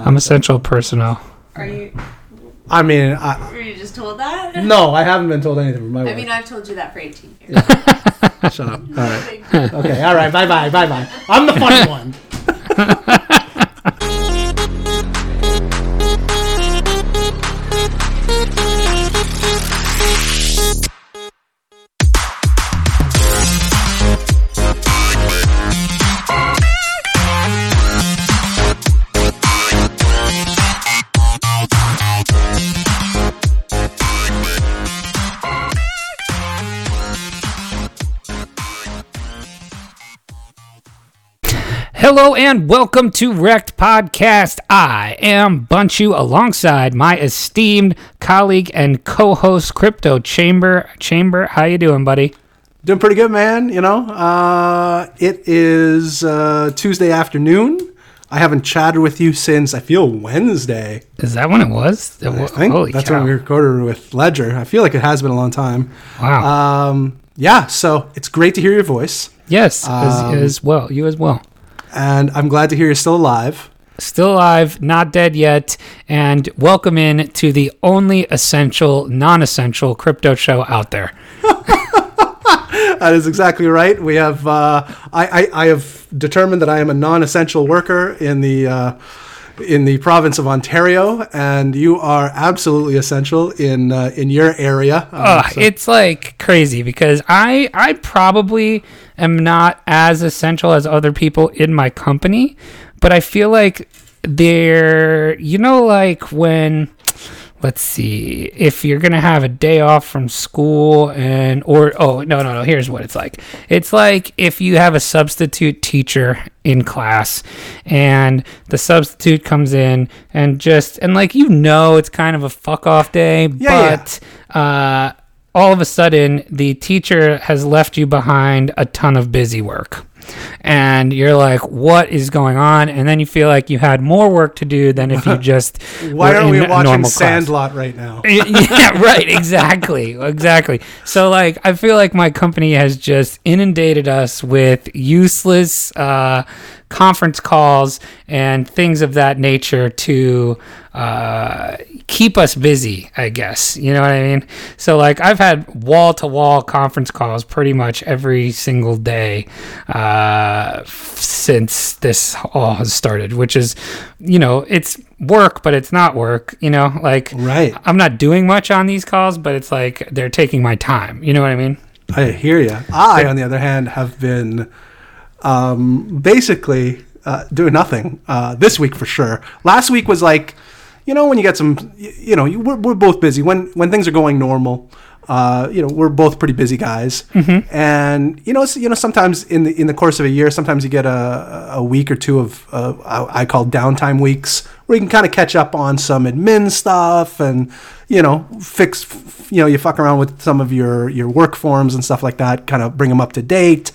I'm essential personnel. Are you? I mean, I, Were you just told that? no, I haven't been told anything from my I wife. mean, I've told you that for 18 years. Shut up. All right. Okay. All right. Bye bye. Bye bye. I'm the funny one. Hello and welcome to Wrecked Podcast. I am Bunchu alongside my esteemed colleague and co-host Crypto Chamber. Chamber, how you doing, buddy? Doing pretty good, man. You know, uh, it is uh, Tuesday afternoon. I haven't chatted with you since I feel Wednesday. Is that when it was? I think Holy that's cow. when we recorded with Ledger. I feel like it has been a long time. Wow. Um, yeah, so it's great to hear your voice, yes, as, um, as well. You as well. And I'm glad to hear you're still alive. Still alive, not dead yet, and welcome in to the only essential, non-essential crypto show out there. That is exactly right. We have uh, I, I, I have determined that I am a non-essential worker in the uh, in the province of Ontario, and you are absolutely essential in uh, in your area. Um, Ugh, so- it's like crazy because I I probably am not as essential as other people in my company, but I feel like they're you know like when let's see. If you're gonna have a day off from school and or oh no no no here's what it's like. It's like if you have a substitute teacher in class and the substitute comes in and just and like you know it's kind of a fuck off day Yeah, but uh all of a sudden the teacher has left you behind a ton of busy work and you're like what is going on and then you feel like you had more work to do than if you just Why aren't we watching normal class. Sandlot right now? yeah, right. Exactly. Exactly. So, like, I feel like my company has just inundated us with useless uh, conference calls and things of that nature to uh, keep us busy, I guess. You know what I mean? So, like, I've had wall to wall conference calls pretty much every single day uh, since this all has started, which is, you know, it's work, but it's not work, you know, like, Right. I'm not doing much on these calls, but it's like they're taking my time. You know what I mean? I hear you. I, on the other hand, have been um, basically uh, doing nothing uh, this week for sure. Last week was like, you know, when you get some, you know, you, we're, we're both busy when when things are going normal. Uh, you know, we're both pretty busy guys, and you know, you know, sometimes in the in the course of a year, sometimes you get a, a week or two of uh, I I call downtime weeks where you can kind of catch up on some admin stuff and you know fix you know you fuck around with some of your your work forms and stuff like that kind of bring them up to date.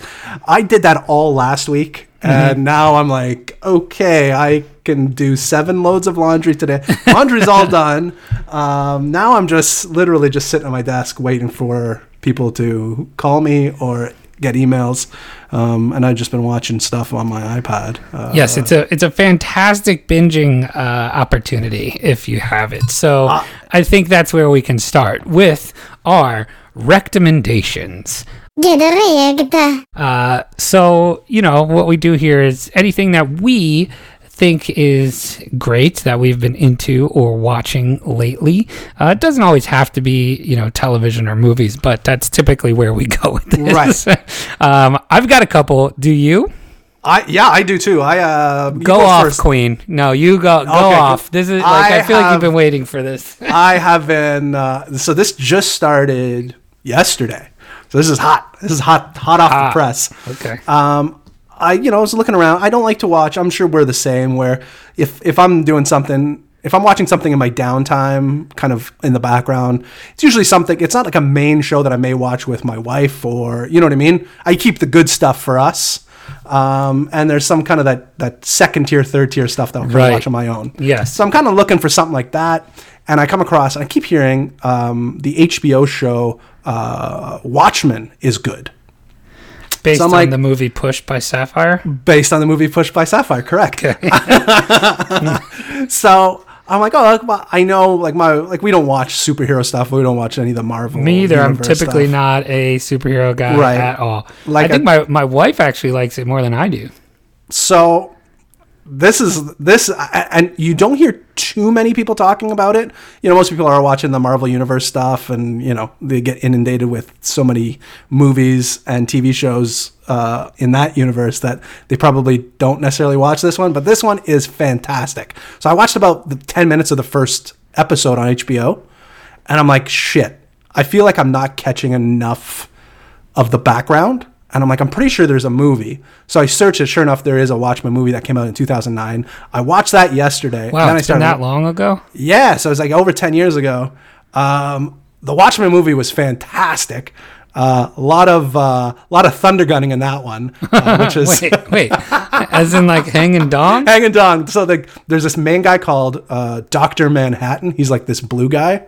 I did that all last week and now i'm like okay i can do seven loads of laundry today. Laundry's all done. Um, now i'm just literally just sitting at my desk waiting for people to call me or get emails. Um, and i've just been watching stuff on my ipad. Uh, yes, it's a it's a fantastic binging uh, opportunity if you have it. So I think that's where we can start with our recommendations. Get rigged. Uh, so you know what we do here is anything that we think is great that we've been into or watching lately. Uh, it doesn't always have to be you know television or movies, but that's typically where we go with this. Right. um, I've got a couple. Do you? I yeah, I do too. I uh, Go go off, first. Queen. No, you go. Go Okay, off. This is like I, I feel like you've have- been waiting for this. I have been. Uh, so this just started yesterday. So this is hot. This is hot, hot off Ah, the press. okay. Um, I you know I was looking around. I don't like to watch. I'm sure we're the same. Where if if I'm doing something. If I'm watching something in my downtime, kind of in the background, it's usually something. It's not like a main show that I may watch with my wife, or you know what I mean. I keep the good stuff for us, um, and there's some kind of that that second tier, third tier stuff that I'll kind Right. of watch on my own. Yes. So I'm kind of looking for something like that, and I come across, and I keep hearing um, the HBO show uh, Watchmen is good. Based So on like- the movie Pushed by Sapphire. based on the movie Pushed by Sapphire, correct? so I'm like, oh, like, well, I know, like my, like we don't watch superhero stuff. We don't watch any of the Marvel. Me either. I'm typically stuff. not a superhero guy Right. at all. Like I think a- my, my wife actually likes it more than I do. So this is this, and you don't hear too many people talking about it. You know, most people are watching the Marvel Universe stuff, and you know they get inundated with so many movies and TV shows uh, in that universe that they probably don't necessarily watch this one. But this one is fantastic. So I watched about the ten minutes of the first episode on HBO, and I'm like, shit. I feel like I'm not catching enough of the background. And I'm like, I'm pretty sure there's a movie. So I searched it. Sure enough, there is a Watchmen movie that came out in 2009. I watched that yesterday. Wow, and then I started. that long ago. Yeah, so it was like over 10 years ago. Um, the Watchmen movie was fantastic. Uh, a lot of uh, lot of thunder gunning in that one, uh, which is Wait, wait. As in like hanging dong? hanging on. So like, there's this main guy called uh, Doctor Manhattan. He's like this blue guy,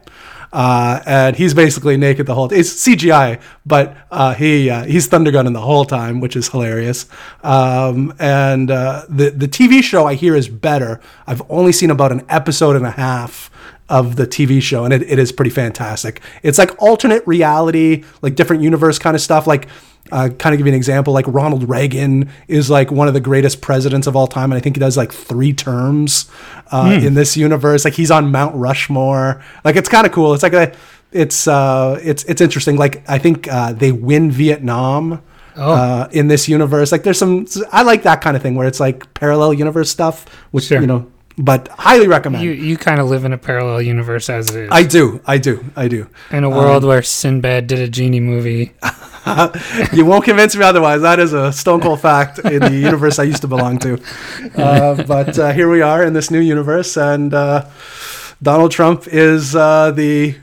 uh, and he's basically naked the whole. Time. It's CGI, but uh, he uh, he's thundergunning the whole time, which is hilarious. Um, and uh, the the TV show I hear is better. I've only seen about an episode and a half of the TV show, and it, it is pretty fantastic. It's like alternate reality, like different universe kind of stuff. Like, uh, kind of give you an example, like Ronald Reagan is like one of the greatest presidents of all time, and I think he does like three terms uh, in this universe. Like he's on Mount Rushmore. Like it's kind of cool. It's like a, it's uh, it's it's interesting. Like I think uh, they win Vietnam. Uh, in this universe, like there's some, I like that kind of thing where it's like parallel universe stuff, which Sure. you know, but highly recommend. You you kind of live in a parallel universe as it is. I do, I do, I do. in a world where Sinbad did a genie movie. you won't convince me otherwise. That is a stone cold fact in the universe I used to belong to. Uh, but uh, here we are in this new universe, and uh, Donald Trump is uh, the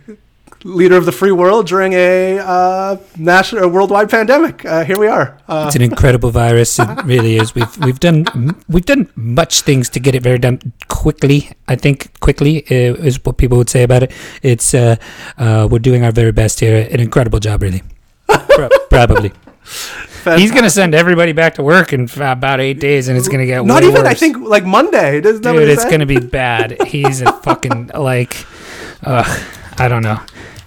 leader of the free world during a uh, national, a worldwide pandemic. Uh, here we are. Uh, It's an incredible virus. It really is. We've we've done we've done much things to get it very done quickly. I think quickly uh, is what people would say about it. It's uh, uh, we're doing our very best here. An incredible job, really. Pro- Probably. He's gonna send everybody back to work in about eight days, and it's gonna get not even, I think, like Monday. Does that what Dude, it's gonna be bad. He's a fucking like, uh, I don't know.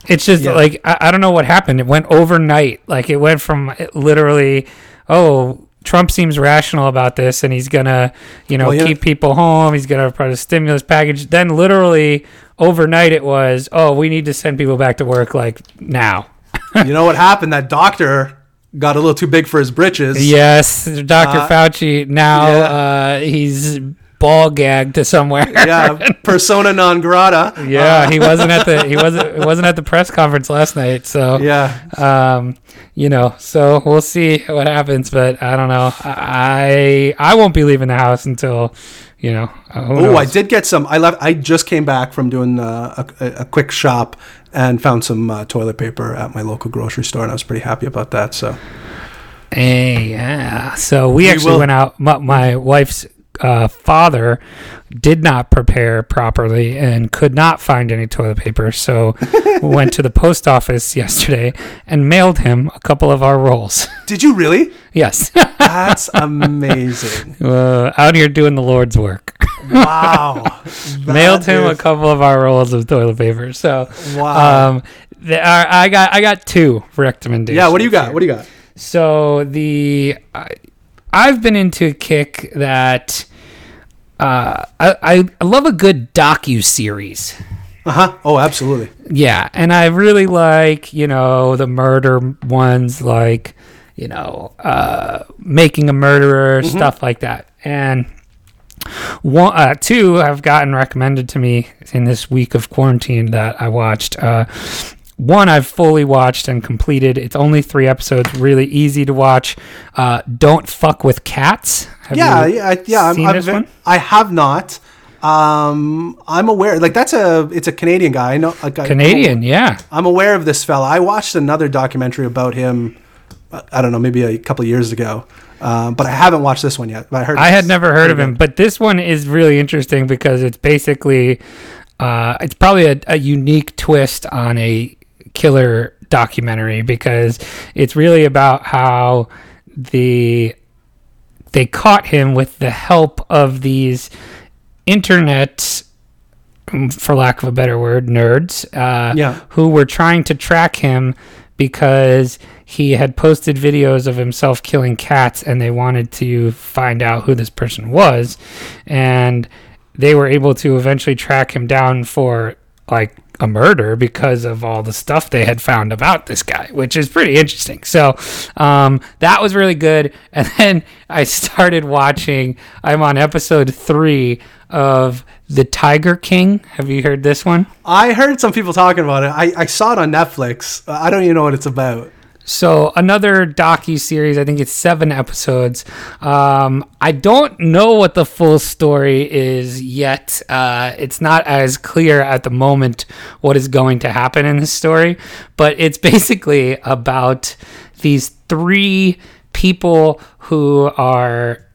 It's just Yeah. like I, I don't know what happened. It went overnight. Like it went from literally, oh, Trump seems rational about this, and he's gonna, you know, Well, yeah. keep people home. He's gonna put a stimulus package. Then literally overnight, it was, oh, we need to send people back to work like now. you know what happened? That doctor got a little too big for his britches. Yes, Dr. Uh, Fauci. Now yeah. uh, he's ball gagged to somewhere. Yeah, persona non grata. Yeah, he wasn't at the he wasn't he wasn't at the press conference last night. So Yeah. um, you know, so we'll see what happens. But I don't know. I I won't be leaving the house until you know. Uh, Oh, I did get some. I left. I just came back from doing uh, a, a, a quick shop and found some uh, toilet paper at my local grocery store, and I was pretty happy about that. So Hey, yeah. So we, We actually will- went out. My, my wife's uh, father did not prepare properly and could not find any toilet paper. So went to the post office yesterday and mailed him a couple of our rolls. did you really? yes. That's amazing. uh, out here doing the Lord's work. Wow. Mailed him a couple of our rolls of toilet paper. So, Wow. um, the, I got I got two recommendations. yeah. What do you got? here. What do you got? So the I, I've been into a kick that uh, I, I love a good docu series. Uh huh. Oh, absolutely. Yeah, and I really like you know the murder ones, like you know uh, making a murderer, stuff like that. And one, uh, two have gotten recommended to me in this week of quarantine that I watched. Uh, one I've fully watched and completed. It's only three episodes, really easy to watch. Uh, Don't fuck with cats. Have yeah. Yeah. I- Yeah. I'm, seen I'm one? I have not. Um, I'm aware. Like that's a. It's a Canadian guy. I know. Like I- Canadian, yeah. I'm aware of this fella. I watched another documentary about him. uh, I don't know, maybe a couple of years ago, um, but I haven't watched this one yet. But I heard I had never heard of him, but this one is really interesting because it's basically, uh, it's probably a, a unique twist on a killer documentary because it's really about how the they caught him with the help of these internet mm, for lack of a better word nerds uh, Yeah. who were trying to track him because he had posted videos of himself killing cats and they wanted to find out who this person was and they were able to eventually track him down for like a murder because of all the stuff they had found about this guy, which is pretty interesting. So um, that was really good. And then I started watching. I'm on episode three of The Tiger King. Have you heard this one? I heard some people talking about it. I, I saw it on Netflix. I don't even know what it's about. So another docu series. I think it's seven episodes. Um, I don't know what the full story is yet. Uh, it's not as clear at the moment what is going to happen in this story, but it's basically about these three people who are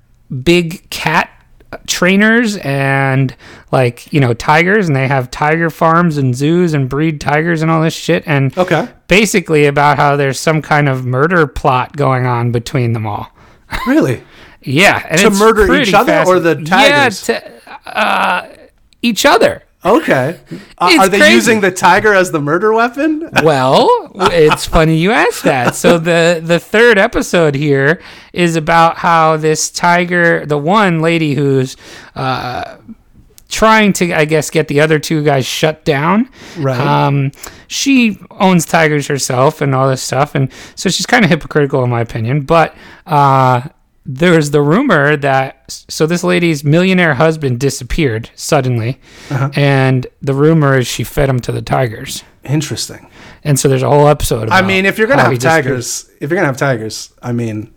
big cat trainers and like you know tigers and they have tiger farms and zoos and breed tigers and all this shit and Okay. basically about how there's some kind of murder plot going on between them all. Really? Yeah, and To murder each other or the tigers? Yeah, to, uh, each other. Okay. Uh, are they crazy. using the tiger as the murder weapon? Well, it's funny you asked that. So the the third episode here is about how this tiger, the one lady who's uh, trying to, I guess, get the other two guys shut down. Right. Um, she owns tigers herself and all this stuff, and so she's kind of hypocritical in my opinion. But uh, there's the rumor that so this lady's millionaire husband disappeared suddenly, Uh-huh. and the rumor is she fed him to the tigers. Interesting. And so there's a whole episode. I mean, if you're gonna have disappeared. tigers, if you're gonna have tigers, I mean,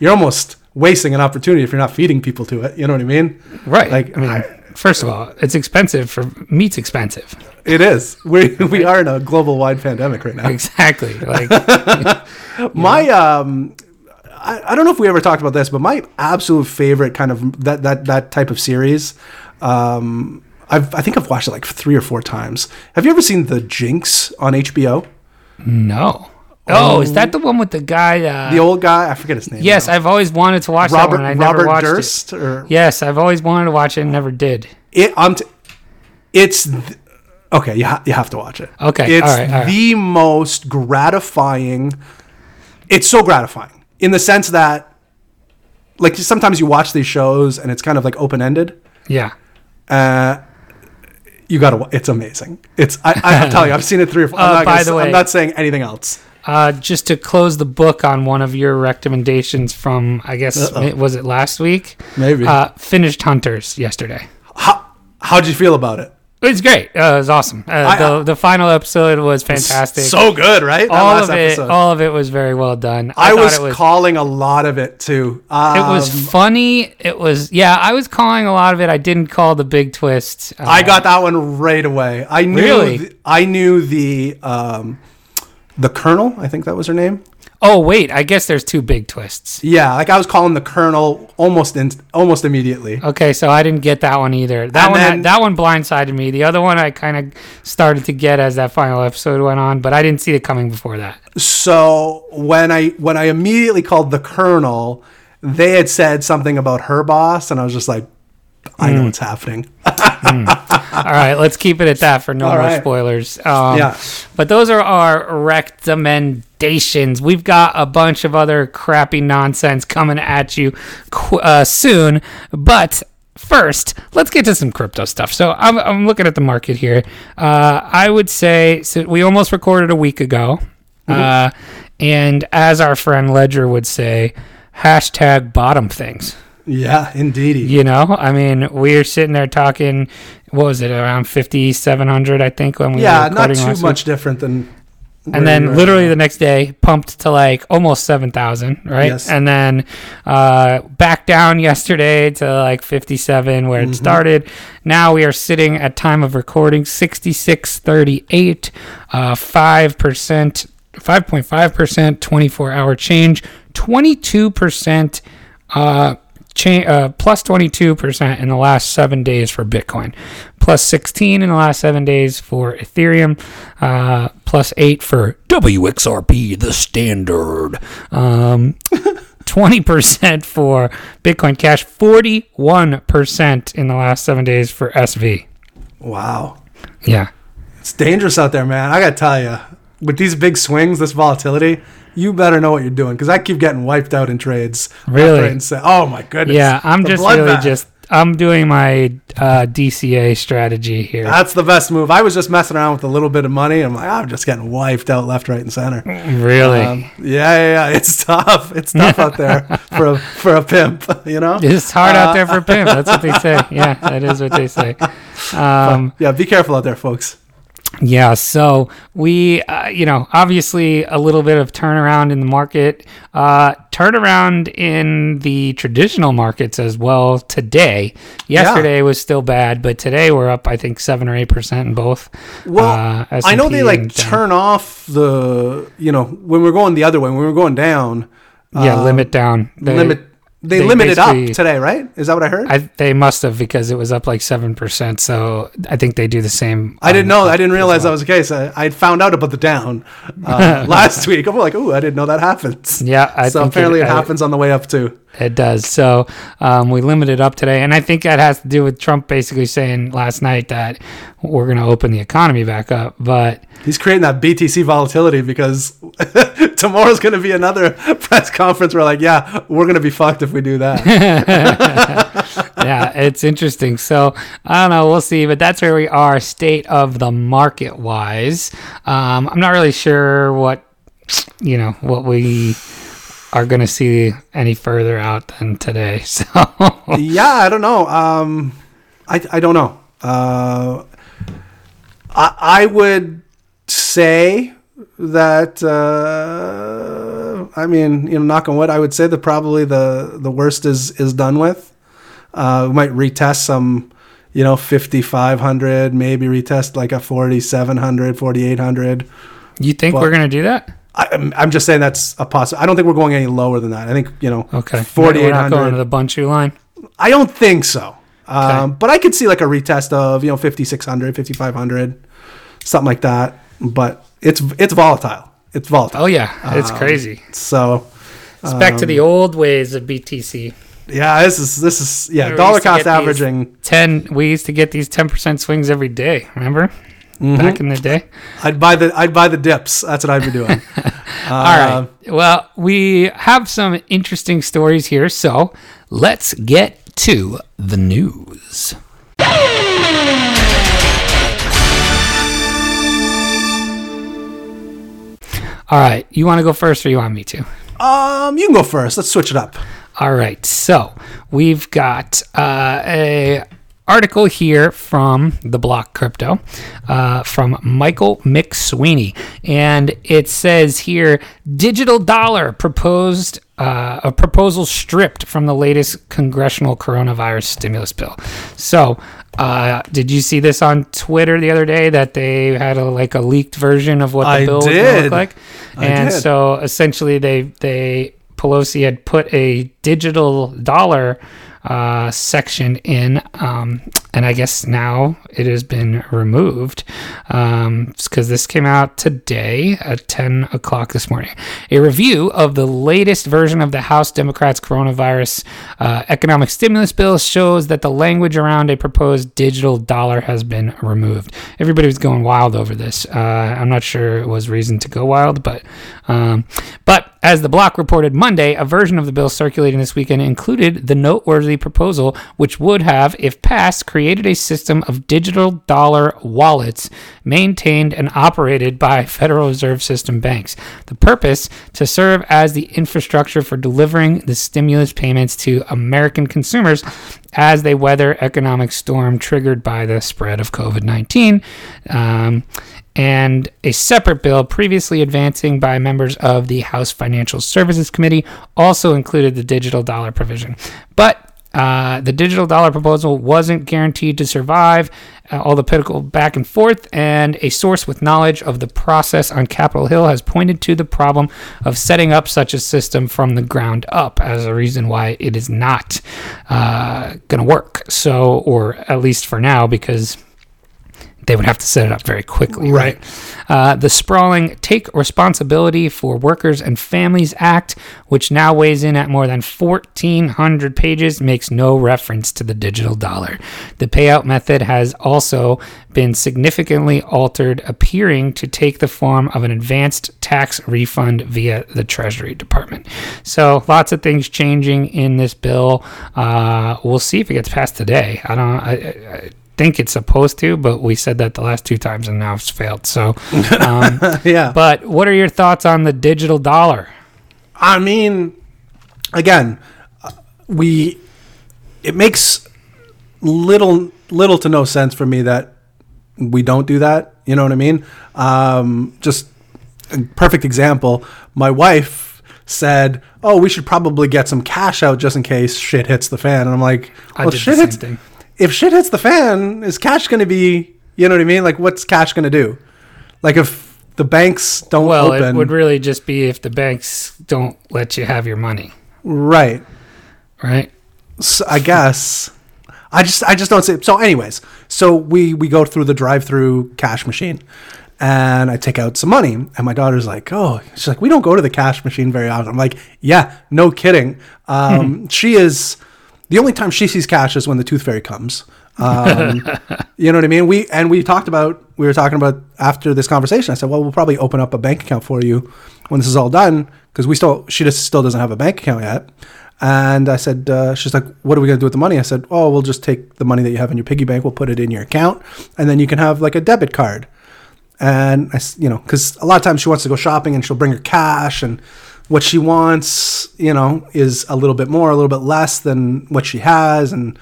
you're almost wasting an opportunity if you're not feeding people to it. You know what I mean? right? like, I mean, I- first of all, it's expensive for meat's expensive. It is. We we are in a global wide pandemic right now. Exactly. Like, My um, I, I don't know if we ever talked about this, but my absolute favorite kind of that that that type of series, um, I've I think I've watched it like three or four times. Have you ever seen The Jinx on HBO? no. Oh, is that the one with the guy? Uh, The old guy, I forget his name. yes, now. I've always wanted to watch Robert that one. I never watched Durst it. or Yes, I've always wanted to watch it and never did. it. I'm t- it's th- okay. You ha- you have to watch it. Okay, it's all right, all right. the most gratifying. It's so gratifying in the sense that, like, sometimes you watch these shows and it's kind of like open ended. Yeah. Uh, you gotta. It's amazing. It's. I, I tell you, I've seen it three or four. Uh, by the way- I'm not saying anything else. Uh, just to close the book on one of your recommendations from, I guess, Uh-oh. was it last week? Maybe. Uh, finished Hunters yesterday. How How'd you feel about it? It was great. Uh, it was awesome. Uh, I- the, the final episode was fantastic. So good, right? That all of it, episode. all of it was very well done. I, thought was, was calling a lot of it too. Um, It was funny. It was yeah. I was calling a lot of it. I didn't call the big twist. Uh, I got that one right away. I knew. Really? th- I knew the um, the colonel. I think that was her name. Oh wait, I guess there's two big twists. Yeah, like I was calling the colonel almost in, almost immediately. Okay, so I didn't get that one either. That And one then- that one blindsided me. The other one I kind of started to get as that final episode went on, but I didn't see it coming before that. So when I when I immediately called the colonel, they had said something about her boss, and I was just like, I know hmm. what's happening. All right, let's keep it at that for no All more right. spoilers. Um, Yeah. But those are our recommendations. We've got a bunch of other crappy nonsense coming at you qu- uh, soon. But first, let's get to some crypto stuff. So I'm, I'm looking at the market here. Uh, I would say so we almost recorded a week ago. Uh, and as our friend Ledger would say, hashtag bottom things. Yeah, indeed. You know, I mean, we were sitting there talking. What was it around fifty seven hundred? I think when we Yeah, were not too much week. different than. And then literally the next day, pumped to like almost seven thousand, right? Yes. And then uh, back down yesterday to like fifty seven where Mm-hmm. it started. Now we are sitting at time of recording sixty six thirty eight, uh, five percent. 5.5% 24 hour change 22% uh, cha- uh, plus 22% in the last seven days for Bitcoin, plus 16 in the last seven days for Ethereum, uh, plus eight for WXRP, the standard. Um, 20% for Bitcoin Cash, 41% in the last seven days for SV. Wow. Yeah. It's dangerous out there, man. I gotta tell you, with these big swings, this volatility, you better know what you're doing because I keep getting wiped out in trades. Really? and center. Oh my goodness. Yeah, I'm just really bloodbath. just I'm doing my uh, DCA strategy here. That's the best move. I was just messing around with a little bit of money. I'm like, I'm just getting wiped out left, right, and center. really, Um, yeah, yeah, yeah. It's tough. It's tough out there for a for a pimp. You know. it's hard out uh, there for a pimp. That's what they say. Yeah, that is what they say. Um, Yeah. Be careful out there, folks. Yeah, so we, uh, you know, obviously a little bit of turnaround in the market, uh, turnaround in the traditional markets as well today. Yesterday was still bad, but today we're up, I think, seven or eight percent in both. Well, uh, I know they like down. turn off the. You know, when we're going the other way, when we're going down. yeah, um, limit down. They, limit. They, they limited up today, right? Is that what I heard? I, I, they must have because it was up like seven percent. So I think they do the same. I didn't know. I didn't realize that was the case. I, I found out about the down uh, last week. I'm like, oh, I didn't know that happens. Yeah, I so apparently it, I- happens on the way up too. It does. So um, we limited up today, and I think that has to do with Trump basically saying last night that we're going to open the economy back up. But He's creating that BTC volatility because tomorrow's going to be another press conference where, like, yeah, we're going to be fucked if we do that. yeah, it's interesting. So I don't know. We'll see. But that's where we are, state of the market wise. Um, I'm not really sure what you know what we are going to see any further out than today. So yeah, I don't know. Um, I, I don't know. Uh, I, I would say that, uh, I mean, you know, knock on wood, I would say that probably the, the worst is, is done with. Uh, we might retest some, you know, 5,500, maybe retest like a 4,700, 4,800. you think Well- we're going to do that? I, I'm, I'm just saying that's a possible. I don't think we're going any lower than that. I think, you know, Okay. We're not 4,800. going to the Bunchu line. I don't think so. Um, Okay. But I could see like a retest of, you know, 5,600, 5,500, something like that. But it's it's volatile. It's volatile. Oh yeah, it's Um, crazy. So, It's back to the old ways of BTC. yeah, this is, this is, yeah, dollar cost averaging. Ten. We used to get these ten percent swings every day. Remember Mm-hmm. back in the day. I'd buy the, I'd buy the dips. That's what I'd be doing. All right. Well, we have some interesting stories here, so let's get to the news. All right. You want to go first, or you want me to? Um, you can go first. Let's switch it up. All right, so we've got uh, a article here from the Block Crypto uh, from Michael McSweeney, and it says here: digital dollar proposed. Uh, a proposal stripped from the latest congressional coronavirus stimulus bill. So, uh, did you see this on Twitter the other day that they had a, like a leaked version of what the I bill was going to look like? I and did. so essentially, they they Pelosi had put a digital dollar uh, section in, um, and I guess now it has been removed because this came out today at 10 o'clock this morning. A review of the latest version of the House Democrats' coronavirus uh, economic stimulus bill shows that the language around a proposed digital dollar has been removed. Everybody was going wild over this. Uh, I'm not sure it was reason to go wild, but um, but as the block reported Monday, a version of the bill circulating this weekend included the noteworthy proposal, which would have, if passed, created a system of digital dollar wallets maintained and operated by Federal Reserve System banks. The purpose to serve as the infrastructure for delivering the stimulus payments to American consumers as they weather economic storm triggered by the spread of COVID 19. Um, and a separate bill previously advancing by members of the House Financial Services Committee also included the digital dollar provision. But uh, the digital dollar proposal wasn't guaranteed to survive uh, all the political back and forth, and a source with knowledge of the process on Capitol Hill has pointed to the problem of setting up such a system from the ground up as a reason why it is not uh, going to work. So, or at least for now, because they would have to set it up very quickly, right? Uh, the sprawling Take Responsibility for Workers and Families Act, which now weighs in at more than 1,400 pages, makes no reference to the digital dollar. The payout method has also been significantly altered, appearing to take the form of an advanced tax refund via the Treasury Department. So, lots of things changing in this bill. Uh, we'll see if it gets passed today. I don't. I, I, think it's supposed to, but we said that the last two times and now it's failed. So, um, yeah. but what are your thoughts on the digital dollar? I mean, again, uh, we it makes little little to no sense for me that we don't do that. You know what I mean? Um, just a perfect example. My wife said, "Oh, we should probably get some cash out just in case shit hits the fan." And I'm like, "Well, shit hits. thing. If shit hits the fan, is cash going to be? You know what I mean? Like, what's cash going to do? Like, if the banks don't Well, open, it would really just be if the banks don't let you have your money, right? right? So I guess I just I just don't see. So, anyways, so we we go through the drive-through cash machine, and I take out some money, and my daughter's like, "Oh, she's like, we don't go to the cash machine very often." I'm like, "Yeah, no kidding." Um, she is the only time she sees cash is when the tooth fairy comes. Um, you know what I mean? We and we talked about we were talking about after this conversation. I said, "Well, we'll probably open up a bank account for you when this is all done because we still she just still doesn't have a bank account yet." And I said, uh, she's like, what are we going to do with the money? I said, oh, we'll just take the money that you have in your piggy bank, we'll put it in your account, and then you can have like a debit card. And I, you know, because a lot of times she wants to go shopping and she'll bring her cash, and what she wants, you know, is a little bit more, a little bit less than what she has, and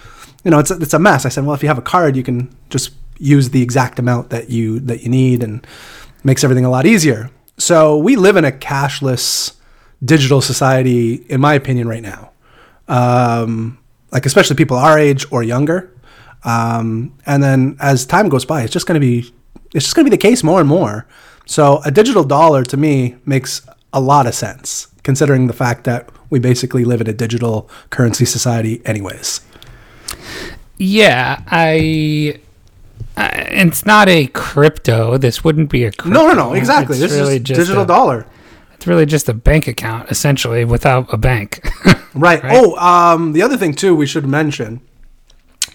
you know, it's a, it's a mess. I said, well, if you have a card, you can just use the exact amount that you that you need, and makes everything a lot easier. So we live in a cashless digital society, in my opinion, right now. Um, like especially people our age or younger. Um, and then as time goes by, it's just going to be it's just going to be the case more and more. So a digital dollar to me makes a lot of sense, considering the fact that we basically live in a digital currency society, anyways. Yeah, I. I it's not a crypto. This wouldn't be a crypto. No, no, no, exactly. It's this really is just digital a, dollar. It's really just a bank account, essentially, without a bank. Right. Right. Oh, um, the other thing too we should mention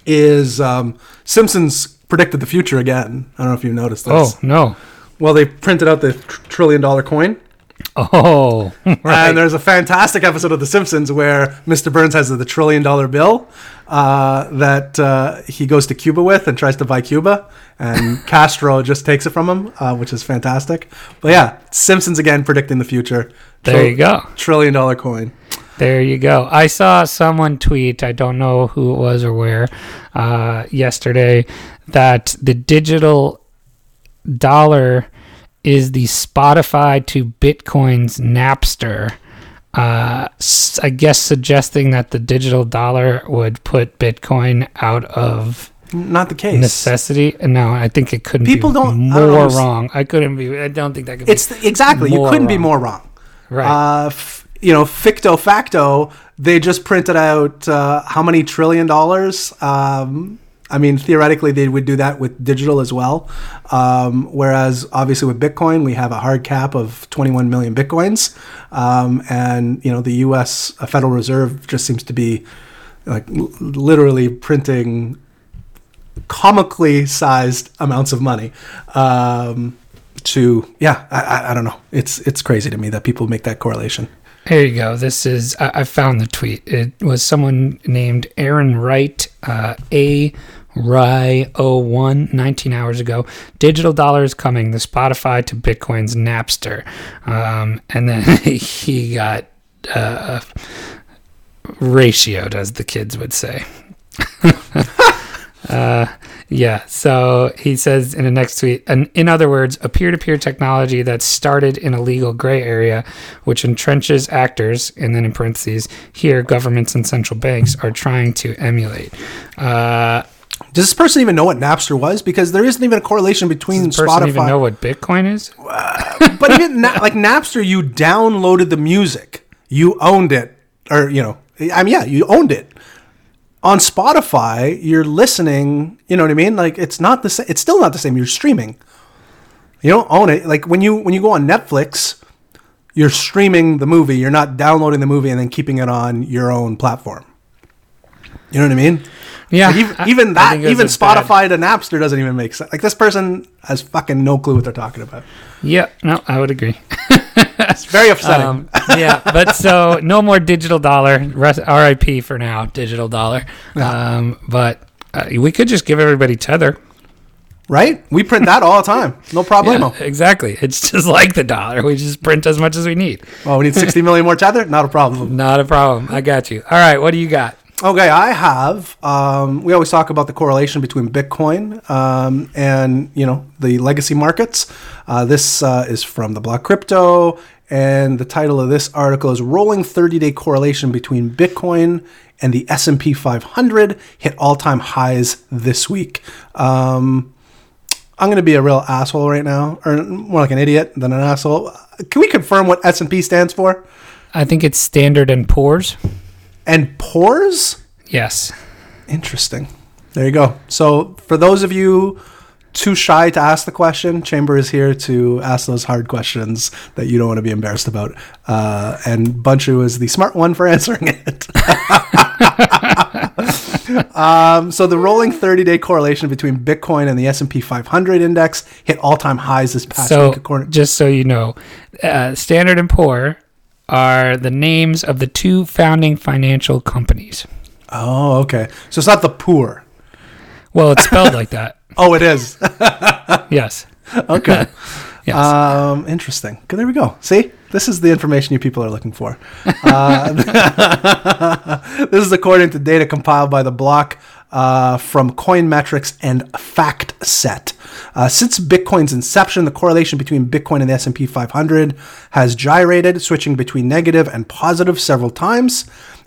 is um, Simpsons predicted the future again. I don't know if you've noticed this. oh no. Well, they printed out the tr- trillion dollar coin, Oh, right. and there's a fantastic episode of The Simpsons where Mr. Burns has the trillion dollar bill uh, that uh, he goes to Cuba with and tries to buy Cuba, and Castro just takes it from him, uh, which is fantastic. But yeah, Simpsons again predicting the future. There you go. Trillion dollar coin. There you go. I saw someone tweet, I don't know who it was or where, uh, yesterday, that the digital dollar is the Spotify to Bitcoin's Napster. Uh, I guess suggesting that the digital dollar would put Bitcoin out of Not the case. necessity. No, I think it couldn't People be don't- I more don't wrong. I couldn't be. I don't think that could be. It's the, exactly. You couldn't be more wrong. right. Uh, f- you know, ficto facto, they just printed out uh, how many trillion dollars. Um, I mean, theoretically, they would do that with digital as well. Um, whereas, obviously, with Bitcoin, we have a hard cap of 21 million bitcoins, um, and you know, the U.S. Federal Reserve just seems to be like l- literally printing comically sized amounts of money. Um, to yeah, I, I, I don't know. It's it's crazy to me that people make that correlation. Here you go. This is I, I found the tweet. It was someone named Aaron Wright, uh, A Rye 01, 19 hours ago. Digital dollars coming. The Spotify to Bitcoin's Napster, um, and then he got uh, ratioed, as the kids would say. Uh, yeah. So he says in the next tweet, and in other words, a peer-to-peer technology that started in a legal gray area, which entrenches actors, and then in parentheses, here governments and central banks are trying to emulate. Uh, Does this person even know what Napster was? Because there isn't even a correlation between does person Spotify. even know what Bitcoin is? but even na- like Napster, you downloaded the music, you owned it, or you know, I mean, yeah, you owned it. on Spotify, you're listening. You know what I mean? Like it's not the same. It's still not the same. You're streaming. You don't own it. Like when you when you go on Netflix, you're streaming the movie. You're not downloading the movie and then keeping it on your own platform. You know what I mean? Yeah, Like, even, even that, even are bad. Spotify to Napster doesn't even make sense. Like this person has fucking no clue what they're talking about. Yeah, no, I would agree. It's very upsetting. Um, yeah, but so no more digital dollar. RIP for now, digital dollar. Um, but uh, we could just give everybody tether. right? We print that all the time. No problemo. Yeah, exactly. It's just like the dollar. We just print as much as we need. Oh, we need 60 million more tether? Not a problem. Not a problem. I got you. All right, what do you got? Okay, I have. Um, we always talk about the correlation between Bitcoin um, and you know the legacy markets. Uh, this uh, is from the Block Crypto, and the title of this article is "Rolling 30-Day Correlation Between Bitcoin and the S&P 500 Hit All-Time Highs This Week." Um, I'm going to be a real asshole right now, or more like an idiot than an asshole. Can we confirm what S&P stands for? I think it's Standard and Poor's. And pores? Yes. Interesting. There you go. So, for those of you too shy to ask the question, Chamber is here to ask those hard questions that you don't want to be embarrassed about. Uh, and Bunchu is the smart one for answering it. um, so, the rolling 30-day correlation between Bitcoin and the S&P 500 index hit all-time highs this past So week. According just so you know, uh, Standard and Poor are the names of the two founding financial companies. oh, okay. So it's not the poor. Well, it's spelled like that. Oh, it is. Yes. Okay. Yes. Um, interesting. Good, there we go. See, this is the information you people are looking for. Uh, this is according to data compiled by the block uh, from Coinmetrics and FactSet. Uh, since Bitcoin's inception, the correlation between Bitcoin and the S&P 500 has gyrated, switching between negative and positive several times,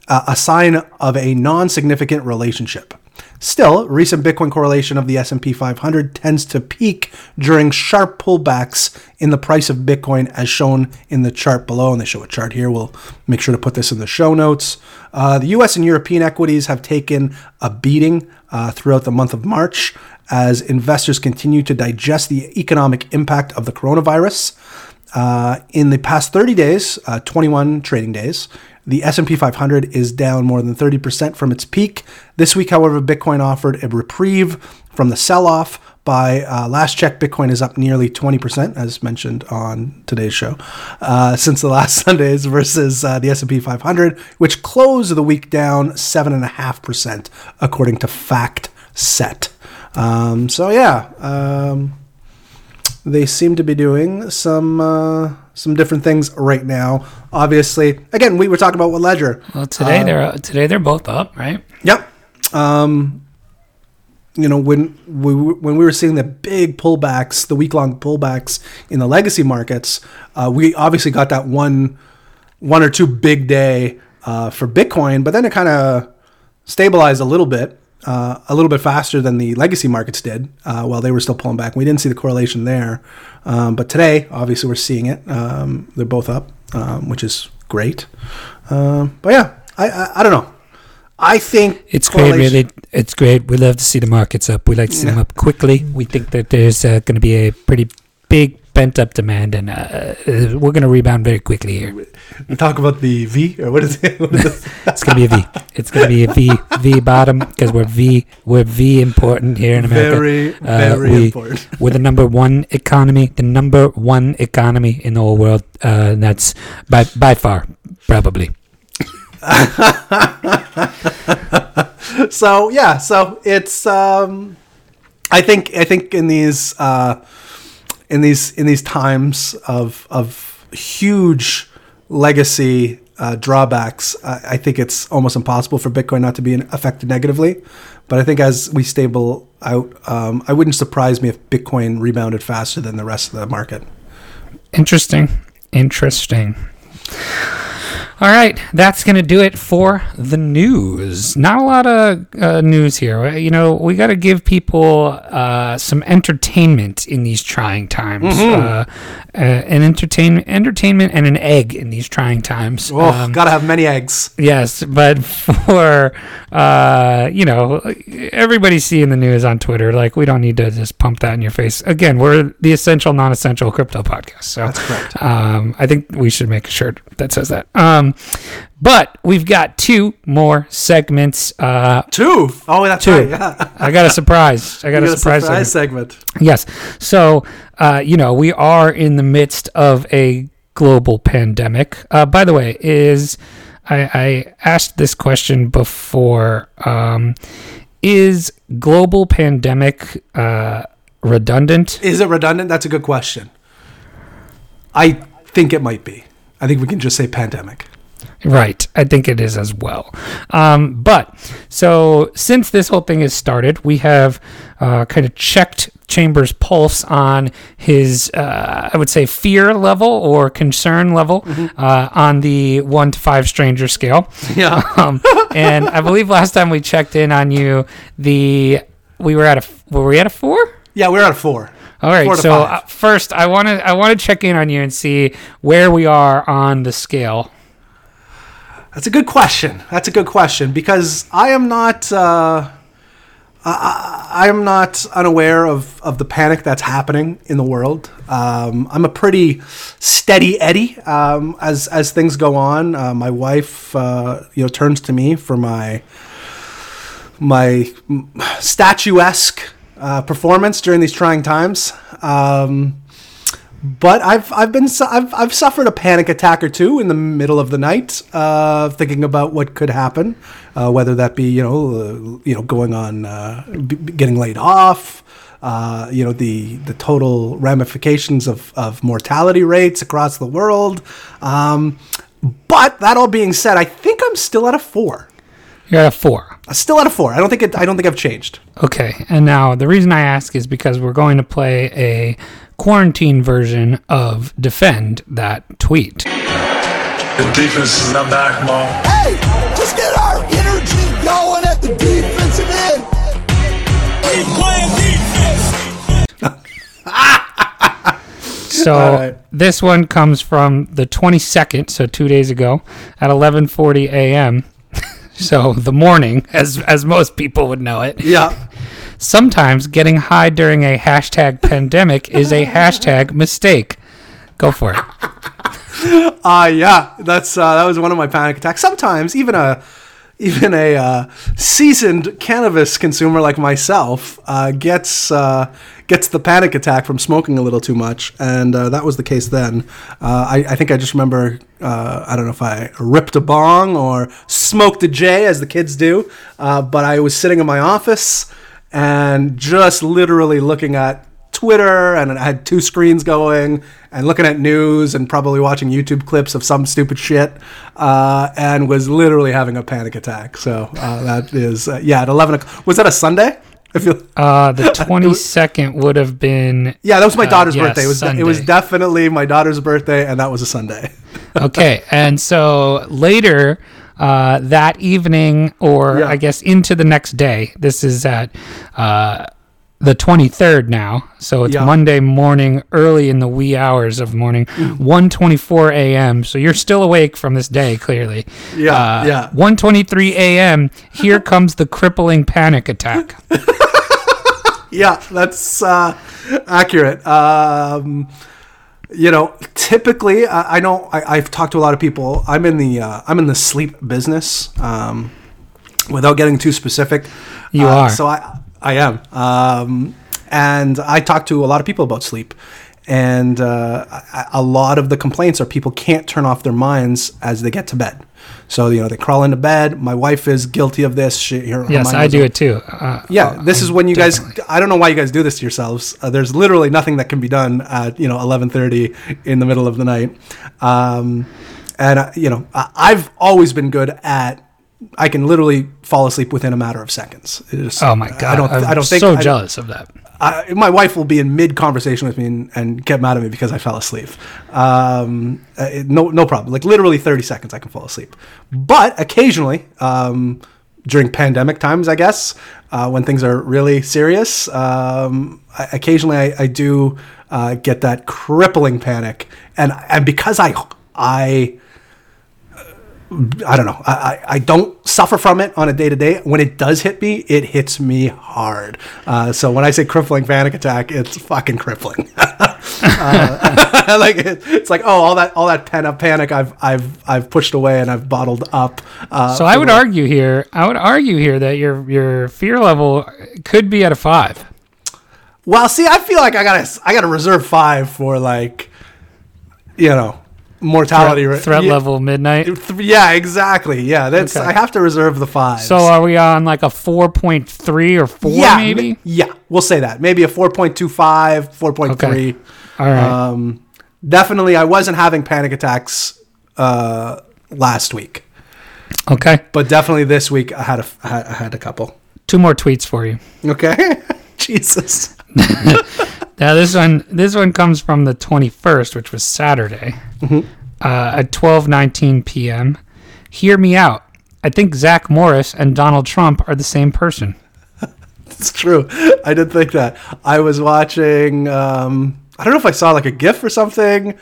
uh, a sign of a non-significant relationship. Still, recent Bitcoin correlation of the S&P 500 tends to peak during sharp pullbacks in the price of Bitcoin as shown in the chart below. And they show a chart here. We'll make sure to put this in the show notes. Uh, the US and European equities have taken a beating uh, throughout the month of March as investors continue to digest the economic impact of the coronavirus. Uh, in the past 30 days, uh, 21 trading days, the S&P 500 is down more than 30% from its peak. This week, however, Bitcoin offered a reprieve from the sell-off. By uh, last check, Bitcoin is up nearly 20%, as mentioned on today's show, uh, since the last Sundays versus uh, the S&P 500, which closed the week down 7.5%, according to FactSet. Um, so yeah, um, they seem to be doing some uh, some different things right now. Obviously, again, we were talking about what ledger. Well, today they're today they're both up, right? Yep. Um, you know, when we when we were seeing the big pullbacks, the week long pullbacks in the legacy markets, uh, we obviously got that one one or two big day uh, for Bitcoin, but then it kind of stabilized a little bit, uh, a little bit faster than the legacy markets did uh, while they were still pulling back. We didn't see the correlation there, um, but today, obviously, we're seeing it. Um, they're both up, um, which is great. Um, but yeah, I, I I don't know. I think It's great, really. It's great. We love to see the markets up. We like to see them up quickly. We think that there's uh, going to be a pretty big pent up demand, and uh, uh, we're going to rebound very quickly here. Talk about the V or what is it? What is? It's going to be a V. It's going to be a V V bottom because we're V we're V important here in America. very, Uh, very we- important. We're the number one economy, the number one economy in the whole world. Uh, that's by by far probably. So yeah, so it's um, I think I think in these uh, in these in these times of of huge legacy uh, drawbacks, I, I think it's almost impossible for Bitcoin not to be affected negatively. But I think as we stable out, um, I wouldn't surprise me if Bitcoin rebounded faster than the rest of the market. Interesting. Interesting. All right, that's going to do it for the news. Not a lot of uh, news here. You know, we got to give people uh, some entertainment in these trying times. Mm-hmm. Uh, uh, an entertainment, entertainment, and an egg in these trying times. Oh, Um, gotta have many eggs. Yes, but for uh, you know, everybody's seeing the news on Twitter. Like, we don't need to just pump that in your face. Again, we're the essential, non-essential crypto podcast. So That's correct. Um, I think we should make a shirt that says that. Um, but we've got two more segments. Uh, Two. Oh, that's Two. right. Yeah. I got a surprise. I got You a got surprise. segment. segment. Yes. So, uh, you know, we are in the midst of a global pandemic. Uh, by the way, is I, I asked this question before. Um, is global pandemic uh, redundant? Is it redundant? That's a good question. I think it might be. I think we can just say pandemic. Right. I think it is as well. Um, but so since this whole thing has started, we have uh, kind of checked Chambers' pulse on his, uh, I would say, fear level or concern level uh, on the one to five stranger scale. Yeah. Um, and I believe last time we checked in on you, the we were at a were we at a four? Yeah, we're at a four. All right. So uh, first, I want to I want to check in on you and see where we are on the scale. That's a good question. That's a good question because I am not. Uh, I, am not unaware of, of the panic that's happening in the world. Um, I'm a pretty steady Eddie um, as as things go on. Uh, my wife, uh, you know, turns to me for my my statuesque uh, performance during these trying times. Um, but I've I've been I've I've suffered a panic attack or two in the middle of the night, uh, thinking about what could happen, uh, whether that be you know uh, you know going on uh, b- getting laid off, uh, you know the the total ramifications of of mortality rates across the world. Um, but that all being said, I think I'm still at a four. You're at a four. I'm still at a four. I don't think it. I don't think I've changed. Okay. And now the reason I ask is because we're going to play a quarantine version of Defend that tweet. The defense is not back, Mo. Hey, let's get our energy going at the defensive end. We playing defense. So All right. this one comes from the 22nd, so two days ago, at 11:40 a.m. so the morning, as as most people would know it. Yeah. Sometimes getting high during a hashtag pandemic is a hashtag mistake. Go for it. Uh yeah, that's uh, that was one of my panic attacks. Sometimes even a even a uh, seasoned cannabis consumer like myself uh, gets uh, gets the panic attack from smoking a little too much, and uh, that was the case then. Uh, I, I think I just remember uh, I don't know if I ripped a bong or smoked a J, as the kids do, but I was sitting in my office and just literally looking at Twitter and I had two screens going and looking at news and probably watching YouTube clips of some stupid shit uh, and was literally having a panic attack. So uh, that is, uh, yeah, at 11 o'clock. Was that a Sunday? I feel, Uh, the 22nd would have been yeah, that was my Uh, daughter's yeah, birthday. It was, it was definitely my daughter's birthday and that was a Sunday. okay. And so later uh, that evening, or Yeah. I guess into the next day, this is at uh, the 23rd now. So it's Yeah. Monday morning, early in the wee hours of morning, 1:24 a.m. So you're still awake from this day, clearly. Yeah, Uh, yeah. 1:23 a.m. Here comes the crippling panic attack. yeah, that's uh, accurate. Um, you know, typically, I, I know I, I've talked to a lot of people. I'm in the uh, I'm in the sleep business. Um, without getting too specific, You uh, are. So I I am, um, and I talk to a lot of people about sleep. And uh, a- lot of the complaints are people can't turn off their minds as they get to bed. So you know they crawl into bed. My wife is guilty of this. She, her, her Yes, mind I do it too. Uh, Yeah, this is when you guys. I don't know why you guys do this to yourselves. Uh, there's literally nothing that can be done at you know 11:30 in the middle of the night, um, and uh, you know I, I've always been good at. I can literally fall asleep within a matter of seconds. Is- Oh my god! I don't. I'm I don't think. so I, jealous of that. I, my wife will be in mid conversation with me and, and get mad at me because I fell asleep. Um, uh, it- no, no problem. Like literally 30 seconds, I can fall asleep. But occasionally, um, during pandemic times, I guess, uh, when things are really serious, um, I, occasionally I, I do uh, get that crippling panic, and and because I I I don't know. I, I, I don't suffer from it on a day to day. When it does hit me, it hits me hard. Uh, so when I say crippling panic attack, it's fucking crippling. uh, like it, it's like oh, all that all that pent up panic I've I've I've pushed away and I've bottled up. Uh, So I would argue here. I would argue here that your your fear level could be at a five. Well, see, I feel like I gotta I gotta reserve five for like, you know, mortality Threat, threat yeah, level midnight. Yeah, exactly. Yeah, that's Okay. I have to reserve the five. So are we on like a four point three or four yeah, maybe? Yeah, we'll say that. Maybe a 4.25, 4.3. Okay. All right. Um, definitely, I wasn't having panic attacks uh, last week, okay. but definitely this week I had a, I had a couple. Two more tweets for you. Okay, Jesus. Now this one this one comes from the 21st, which was Saturday, Mm-hmm. uh, at 12:19 p.m. Hear me out. I think Zach Morris and Donald Trump are the same person. It's true. I did think that. I was watching. Um, I don't know if I saw like a GIF or something,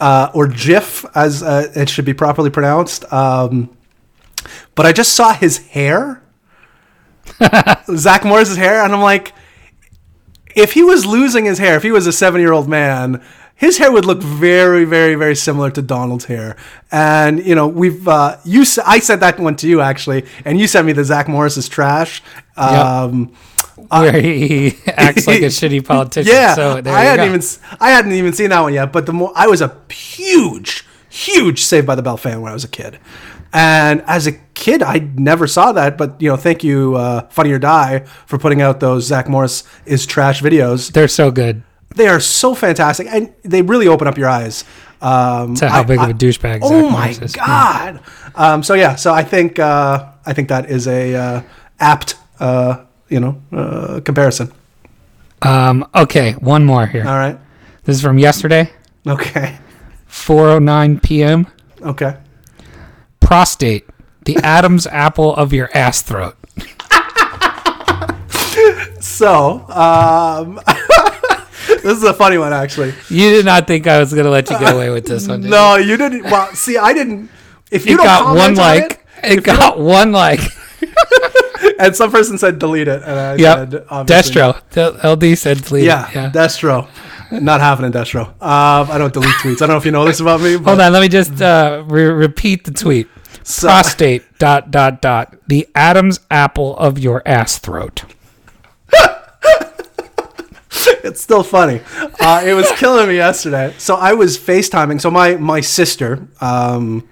uh, or GIF as uh, it should be properly pronounced. Um, but I just saw his hair, Zach Morris's hair, and I'm like, if he was losing his hair, if he was a seven year old man, his hair would look very, very, very similar to Donald's hair. And you know, we've uh, you. I said that one to you actually, and you sent me the Zach Morris is trash. Um, Where he acts like a shitty politician. yeah, So there I hadn't go. even I hadn't even seen that one yet. But the more I was a huge, huge Saved by the Bell fan when I was a kid, and as a kid I never saw that. But you know, thank you, uh, Funny or Die, for putting out those Zach Morris is trash videos. They're so good. They are so fantastic, and they really open up your eyes. Um, To how I- big of a douchebag. Oh my is. god! Um, so yeah, so I think uh, I think that is a uh, apt uh, you know uh, comparison. Um, okay, one more here. All right. This is from yesterday, Okay. 4:09 p.m. Okay. Prostate, the Adam's apple of your ass throat. So, um, this is a funny one, actually. You did not think I was gonna let you get away with this one. did you? No, you didn't. Well, see, I didn't. If you it don't got one on like. It, got one like. and some person said delete it, and I Yep. said obviously. Destro. LD said delete. it. Yeah, yeah. Destro. Not happening, Destro. Um, I don't delete tweets. I don't know if you know this about me. But Hold on. Let me just uh, re- repeat the tweet. So- Prostate. dot dot dot. The Adam's apple of your ass throat. it's still funny. Uh, it was killing me yesterday. So I was FaceTiming. So my my sister um,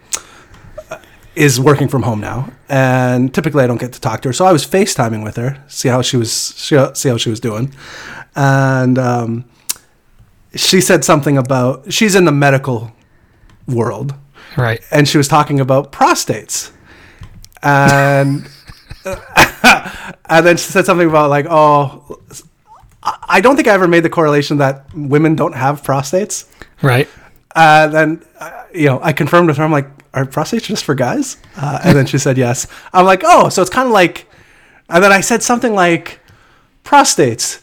is working from home now, and typically I don't get to talk to her. So I was FaceTiming with her, see how she was see how, she was doing, and um, she said something about she's in the medical world, Right. and she was talking about prostates, and and then she said something about like, oh, I- don't think I ever made the correlation that women don't have prostates. Right. Uh, then uh, you know, I confirmed with her. I'm like, are prostates just for guys? Uh, and then she said yes. I'm like, oh, so it's kind of like, and then I said something like, prostates.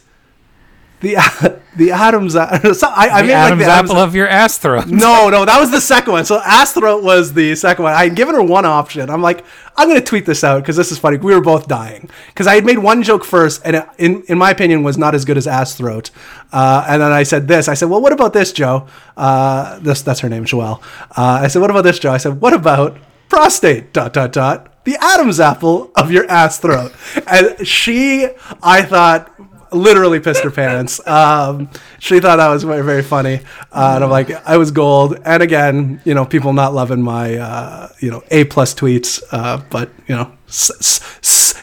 The the Adams. So I, I The Adam's like the Adams, apple of your ass throat. no, no, that was the second one. So ass throat was the second one. I had given her one option. I'm like, I'm gonna tweet this out because this is funny. We were both dying because I had made one joke first, and it, in in my opinion was not as good as ass throat. Uh, and then I said this. I said, well, what about this, Joe? Uh, this that's her name, Joelle. Uh, I said, what about this, Joe? I said, what about prostate? Dot dot dot. The Adam's apple of your ass throat. And she, I thought literally pissed her pants. Um, she thought that was very, very funny. Uh, and I'm like, I was gold. And again, you know, people not loving my, uh, you know, A plus tweets. Uh, but, you know,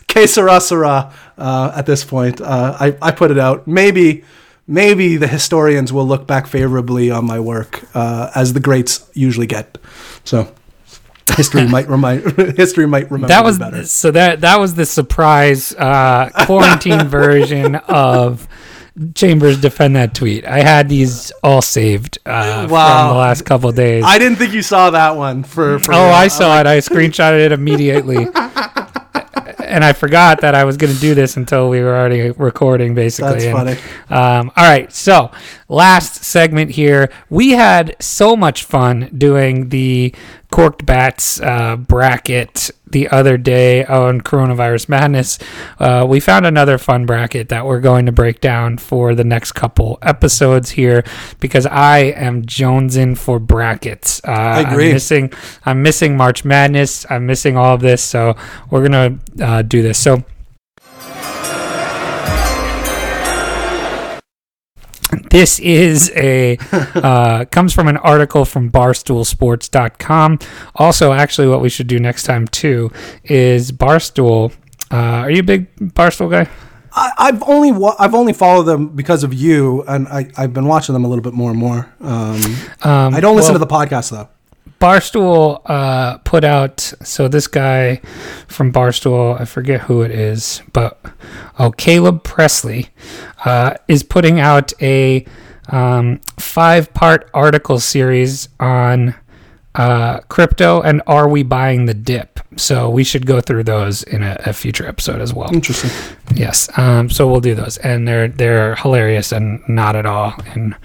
que sera, sera, uh, at this point. Uh, I, I put it out. Maybe, maybe the historians will look back favorably on my work, uh, as the greats usually get. So history might remind, history might remember that was better. so that that was the surprise uh, quarantine version of Chambers defend that tweet. I had these all saved uh, Wow. from the last couple days. I didn't think you saw that one for. for oh, I saw it. I screenshotted it immediately. And I forgot that I was going to do this until we were already recording, basically. That's And, funny. Um, all right, so last segment here. We had so much fun doing the corked bats uh, bracket the other day on coronavirus madness. Uh, we found another fun bracket that we're going to break down for the next couple episodes here because I am jonesing for brackets. Uh, I agree. I'm missing. I'm missing March Madness. I'm missing all of this, so we're gonna uh, do this. So. This is a uh, comes from an article from barstoolsports.com. Also, actually, what we should do next time too is Barstool. Uh, are you a big Barstool guy? I, I've only wa- I've only followed them because of you, and I, I've been watching them a little bit more and more. Um, Um, I don't listen well, to the podcast though. Barstool uh, put out so this guy from Barstool, I forget who it is, but oh, Caleb Pressley uh, is putting out a um, five-part article series on uh, crypto and are we buying the dip? So we should go through those in a, a future episode as well. Interesting. Yes. Um, so we'll do those, and they're they're hilarious and not at all, and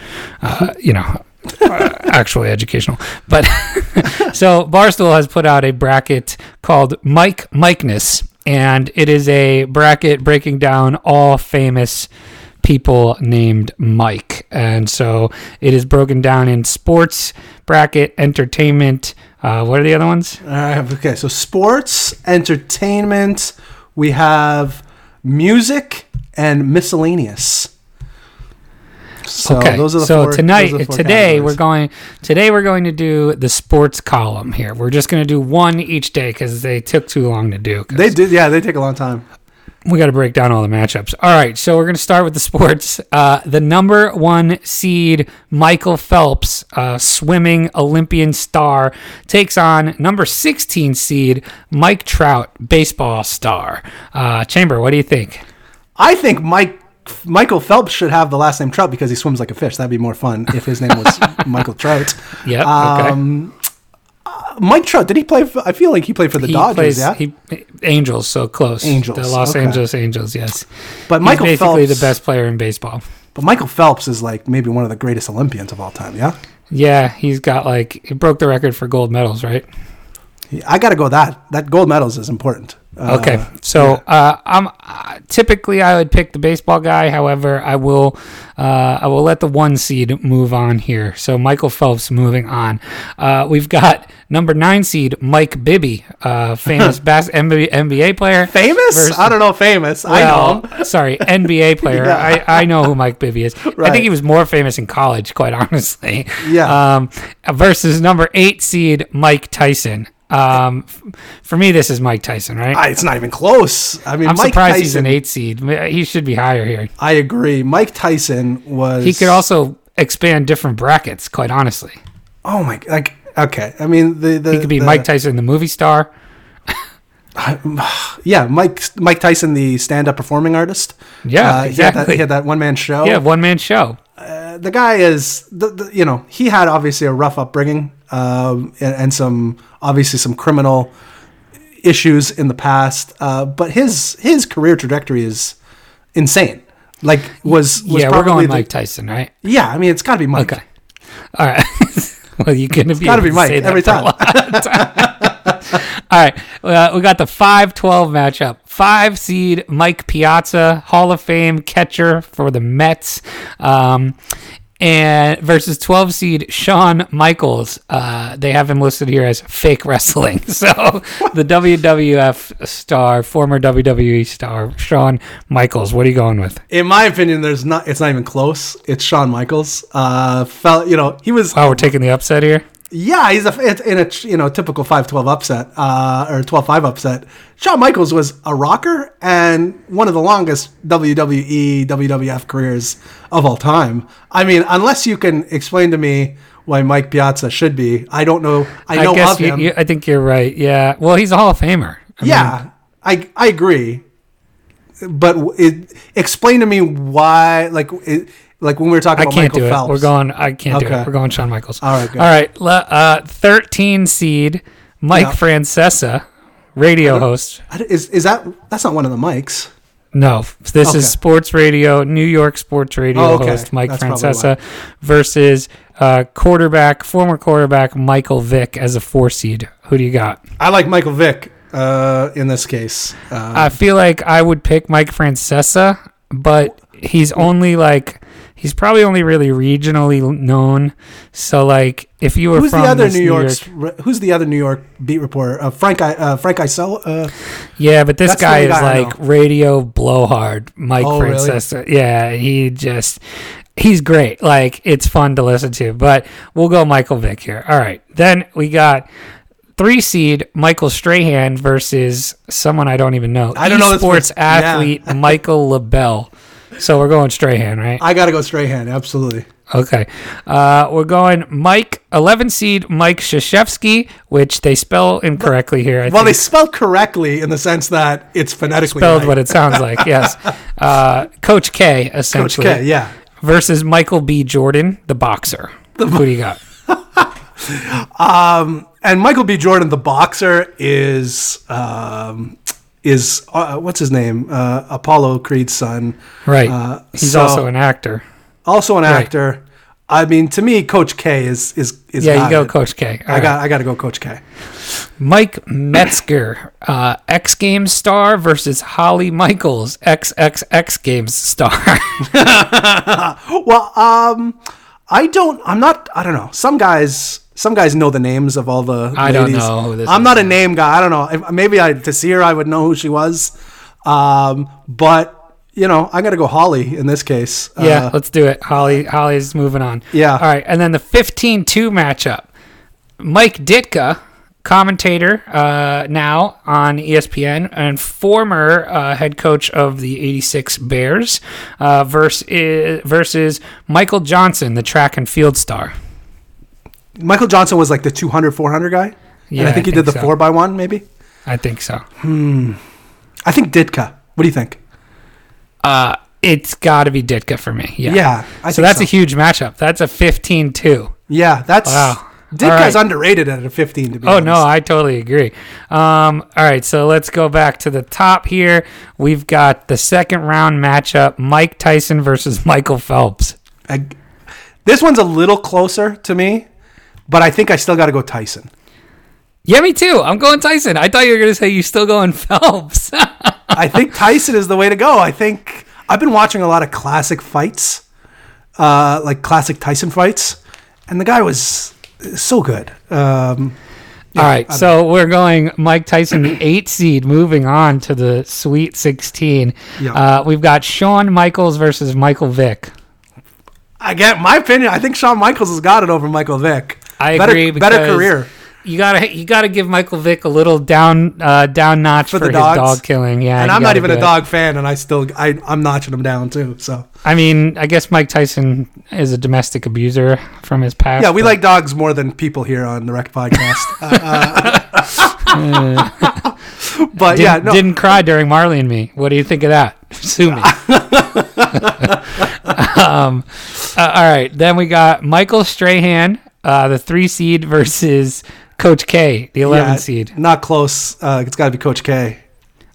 uh, you know, actually educational. But so Barstool has put out a bracket called Mike Mikeness, and it is a bracket breaking down all famous people named Mike, and so it is broken down in sports bracket, entertainment. Uh, what are the other ones? Right, okay, so sports, entertainment, we have music and miscellaneous. So okay. those are the so four, tonight, today categories. we're going. Today we're going to do the sports column here. We're just going to do one each day because they took too long to do. They did, yeah, they take a long time. we got to break down all the matchups. All right, so we're going to start with the sports. Uh, the number one seed, Michael Phelps, uh, swimming Olympian star, takes on number 16 seed, Mike Trout, baseball star. Uh, Chamber, what do you think? I think Mike Michael Phelps should have the last name Trout because he swims like a fish. That'd be more fun if his name was Michael Trout. Yep, okay. Um, uh, Mike Trout, did he play? For, I feel like he played for the He Dodgers. plays yeah, he, Angels, so close. Angels, the Los okay. Angeles Angels. Yes, but He's Michael basically Phelps, the best player in baseball. But Michael Phelps is like maybe one of the greatest Olympians of all time. Yeah, Yeah, he's got like he broke the record for gold medals, right? I got to go. That that gold medals is important. Uh, Okay, so uh, I'm uh, typically I would pick the baseball guy. However, I will uh, I will let the one seed move on here. So Michael Phelps moving on. Uh, we've got number nine seed Mike Bibby, uh, famous bas- NBA, NBA player. famous? versus- I don't know. Famous. I know. Sorry, NBA player. Yeah. I, I know who Mike Bibby is. I think he was more famous in college, quite honestly. Yeah. Um, versus number eight seed Mike Tyson. Um, for me, this is Mike Tyson, right? I, it's not even close. I mean, I'm Mike surprised Tyson. he's an eight seed. He should be higher here. I agree. Mike Tyson was. He could also expand different brackets. Quite honestly, Oh my! Like okay. I mean, the the he could be the- Mike Tyson, the movie star. Yeah, Mike Mike Tyson, the stand-up performing artist. Yeah, Uh, he had that, exactly. he had that one-man show. Yeah, one man show. The guy is the, the you know he had obviously a rough upbringing um, and, and some obviously some criminal issues in the past uh, but his his career trajectory is insane like was, was yeah, we're going the- Mike Tyson, right? yeah i mean it's got to be mike Okay. All right. well, you're gonna be gotta able be to Mike every time. All right, uh, we got the 5-12 matchup. Five seed Mike Piazza, Hall of Fame catcher for the Mets, um, and versus 12 seed Shawn Michaels. Uh, they have him listed here as fake wrestling. So the WWF star, former WWE star Shawn Michaels. What are you going with? in my opinion there's not it's not even close it's Shawn michaels uh felt you know he was Oh, we're taking the upset here. Yeah, he's a in a you know typical 5-12 upset uh, or 12-5 upset. Shawn Michaels was a rocker and one of the longest WWE WWF careers of all time. I mean, unless you can explain to me why Mike Piazza should be, I don't know. I know guess of you, him. you- I think you're right. Yeah. Well, he's a Hall of Famer. I mean, yeah, I I agree. but it, explain to me why, like, it, like when we were talking I about can't Michael do Phelps. it. We're going. I can't do Okay. it. We're going Shawn Michaels. All right, good. All right. le- Uh, Thirteen seed Mike Yeah. Francesa, radio host. I d- Is is that that's not one of the mics? No, this Okay. is sports radio, New York sports radio Oh, okay. host Mike That's probably Francesa versus uh, quarterback, former quarterback Michael Vick as a four seed. Who do you got? I like Michael Vick uh, in this case. Uh, I feel like I would pick Mike Francesa, but he's only like he's probably only really regionally known. So like if you were who's from the other New York's? Who's the other New York beat reporter? Uh, Frank I, uh, Frank Isola. Uh, Yeah, but this guy is guy like radio blowhard, Mike Oh, really? Yeah, he just he's great. Like it's fun to listen to. But we'll go Michael Vick here. All right. Then we got three seed Michael Strahan versus someone I don't even know. I don't know Sports person. Yeah. athlete Michael LaBelle. So we're going Strahan, right? I got to go Strahan. Absolutely. Okay. Uh, we're going Mike, 11 seed Mike Krzyzewski, which they spell incorrectly here. I Well, they spell correctly in the sense that it's phonetically spelled right. what it sounds like. Yes, uh, Coach K essentially. Coach K. Yeah. versus Michael B. Jordan, the boxer. Who do you got? and Michael B. Jordan, the boxer, is um, is uh, what's his name? Uh, Apollo Creed's son, Right. Uh, He's so- also an actor. also an Right. actor. I mean, to me, Coach K is is is. Yeah, you go it. Coach K. All I right. got I got to go Coach K. Mike Metzger, uh, X Games star versus Holly Michaels, XXX Games star. Well, um, I don't. I'm not. I don't know. Some guys. Some guys know the names of all the. I don't ladies. know who this I'm not a name guy. I don't know. If- Maybe I to see her, I would know who she was. Um, but you know, I got to go Holly in this case. yeah, Uh, let's do it. Holly Holly's moving on. Yeah. All right, and then the 15-2 matchup. Mike Ditka, commentator uh, now on ESPN and former uh, head coach of the 86 Bears uh, versus, versus Michael Johnson, the track and field star. Michael Johnson was like the 200, 400 guy. and I think I he did the so. four by one, maybe. I think so. Hmm. I think Ditka. What do you think? Uh, it's got to be Ditka for me. Yeah. Yeah, I so that's so. a huge matchup. That's a 15-2. Yeah, that's Wow. Ditka's right. underrated at a 15. To be Oh honest. no, I totally agree. Um, all right, so let's go back to the top here. We've got the second round matchup: Mike Tyson versus Michael Phelps. I, this one's a little closer to me, but I think I still got to go Tyson. Yeah, me too. I'm going Tyson. I thought you were going to say you still going Phelps. I think Tyson is the way to go. I think I've been watching a lot of classic fights, uh, like classic Tyson fights, and the guy was so good. Um, all right, so we're going Mike Tyson, the eight seed, moving on to the Sweet 16. Yeah. Uh, we've got Shawn Michaels versus Michael Vick. I get my opinion. I think Shawn Michaels has got it over Michael Vick. I agree. Better career. You gotta you gotta give Michael Vick a little down uh, down notch for, the his dog killing. Yeah, and I'm not even a it. dog fan, and I still I I'm notching him down too. So I mean, I guess Mike Tyson is a domestic abuser from his past. yeah, we but- like dogs more than people here on the Rec Podcast. Uh, uh, but Didn't, yeah, no, didn't cry during Marley and Me. What do you think of that? Sue me. um, uh, all right, then we got Michael Strahan, uh, the three seed versus Coach K, the eleven yeah, seed. not close. Uh, it's got to be Coach K.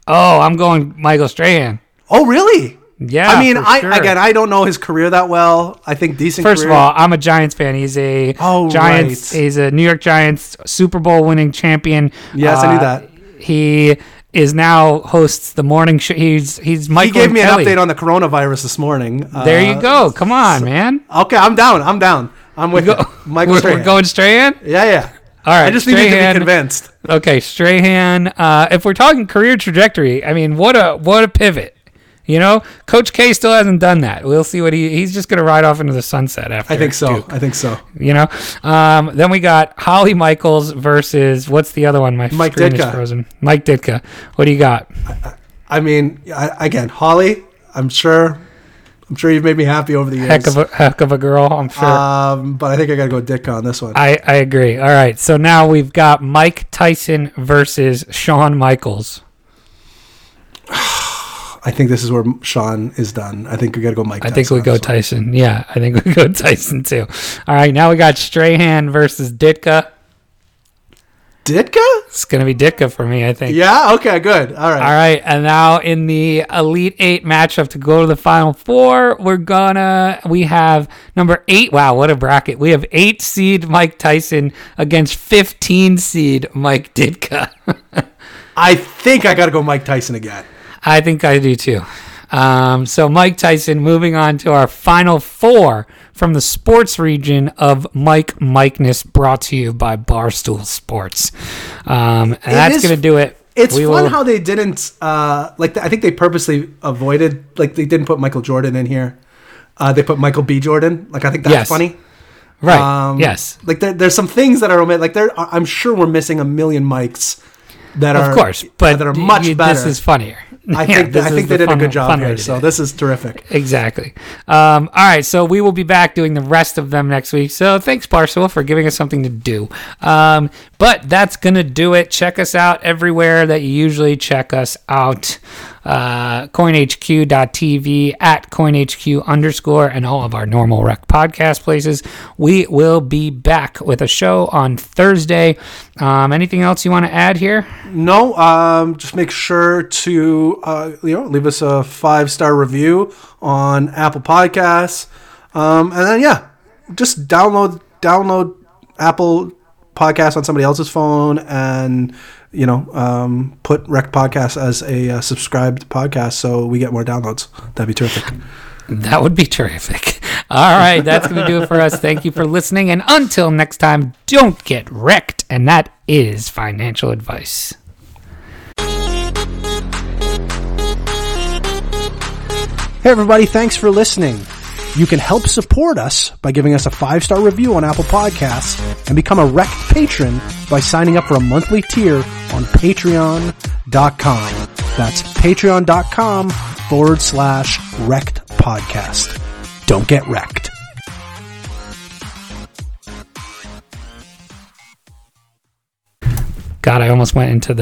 Oh, I'm going Michael Strahan. Oh, really? Yeah, I mean, I sure. again, I don't know his career that well. I think decent. First of all, I'm a Giants fan. He's a Oh, Giants. right. He's a New York Giants Super Bowl winning champion. Yes, I knew Uh, that. He is now hosts the morning show. He's he's he Michael. gave me Kelly. an update on the coronavirus this morning. Uh, There you go. Come on, man. Okay, I'm down. I'm down. I'm with Go, you. Michael we're, Strahan. we're going Strahan. Yeah, yeah. All right, I just need you to be convinced. Okay, Strahan. Uh, if we're talking career trajectory, I mean, what a what a pivot. You know, Coach K still hasn't done that. We'll see what he he's just gonna ride off into the sunset after. I think so. Duke, I think so. you know, um, then we got Holly Michaels versus what's the other one? My Mike screen is frozen. Mike Ditka. What do you got? I mean, I, again, Holly. I'm sure. I'm sure you've made me happy over the years. Heck of a heck of a girl. I'm sure. um, but I think I got to go Dick on this one. I, I agree. All right. So now we've got Mike Tyson versus Shawn Michaels. I think this is where Sean is done. I think we got to go Mike. I think we go Tyson. Yeah, I think we go Tyson too. All right, now we got Strahan versus Ditka. Ditka. It's gonna be Ditka for me, I think. Yeah. Okay. Good. All right. All right, and now in the Elite Eight matchup to go to the Final Four, we're gonna we have number eight. Wow, what a bracket! We have eight seed Mike Tyson against fifteen seed Mike Ditka. I think I got to go Mike Tyson again. I think I do too. Um, so Mike Tyson, moving on to our final four from the sports region of Mike Mikeness, brought to you by Barstool Sports. Um, and that's going to do it. It's We fun will- how they didn't uh, like. I think they purposely avoided like they didn't put Michael Jordan in here. Uh, they put Michael B. Jordan. Like I think that's Yes. funny. right. Um, yes. Like there, there's some things that are omit. Like there, I'm sure we're missing a million mics that are Of course, but that are much you- better. This is funnier. I Yeah, think I think they the did fun- a good job here. So this is terrific. Exactly. Um, all right, so we will be back doing the rest of them next week. So thanks, Barstool, for giving us something to do. Um, but that's gonna do it. Check us out everywhere that you usually check us out. Uh, coinhq.tv at coinhq underscore and all of our normal rec podcast places. We will be back with a show on Thursday. Um, anything else you want to add here? No, um, just make sure to uh, you know leave us a five star review on Apple Podcasts, um, and then yeah, just download download Apple Podcasts on somebody else's phone, and you know um, put Rec Podcast as a uh, subscribed podcast so we get more downloads. That'd be terrific. That would be terrific. All right, that's going to do it for us. Thank you for listening. And until next time, don't get wrecked. And that is financial advice. Hey everybody, thanks for listening. You can help support us by giving us a five star review on Apple Podcasts and become a Wrecked patron by signing up for a monthly tier on patreon.com. That's patreon.com forward slash wrecked podcast. Don't get wrecked. God, I almost went into the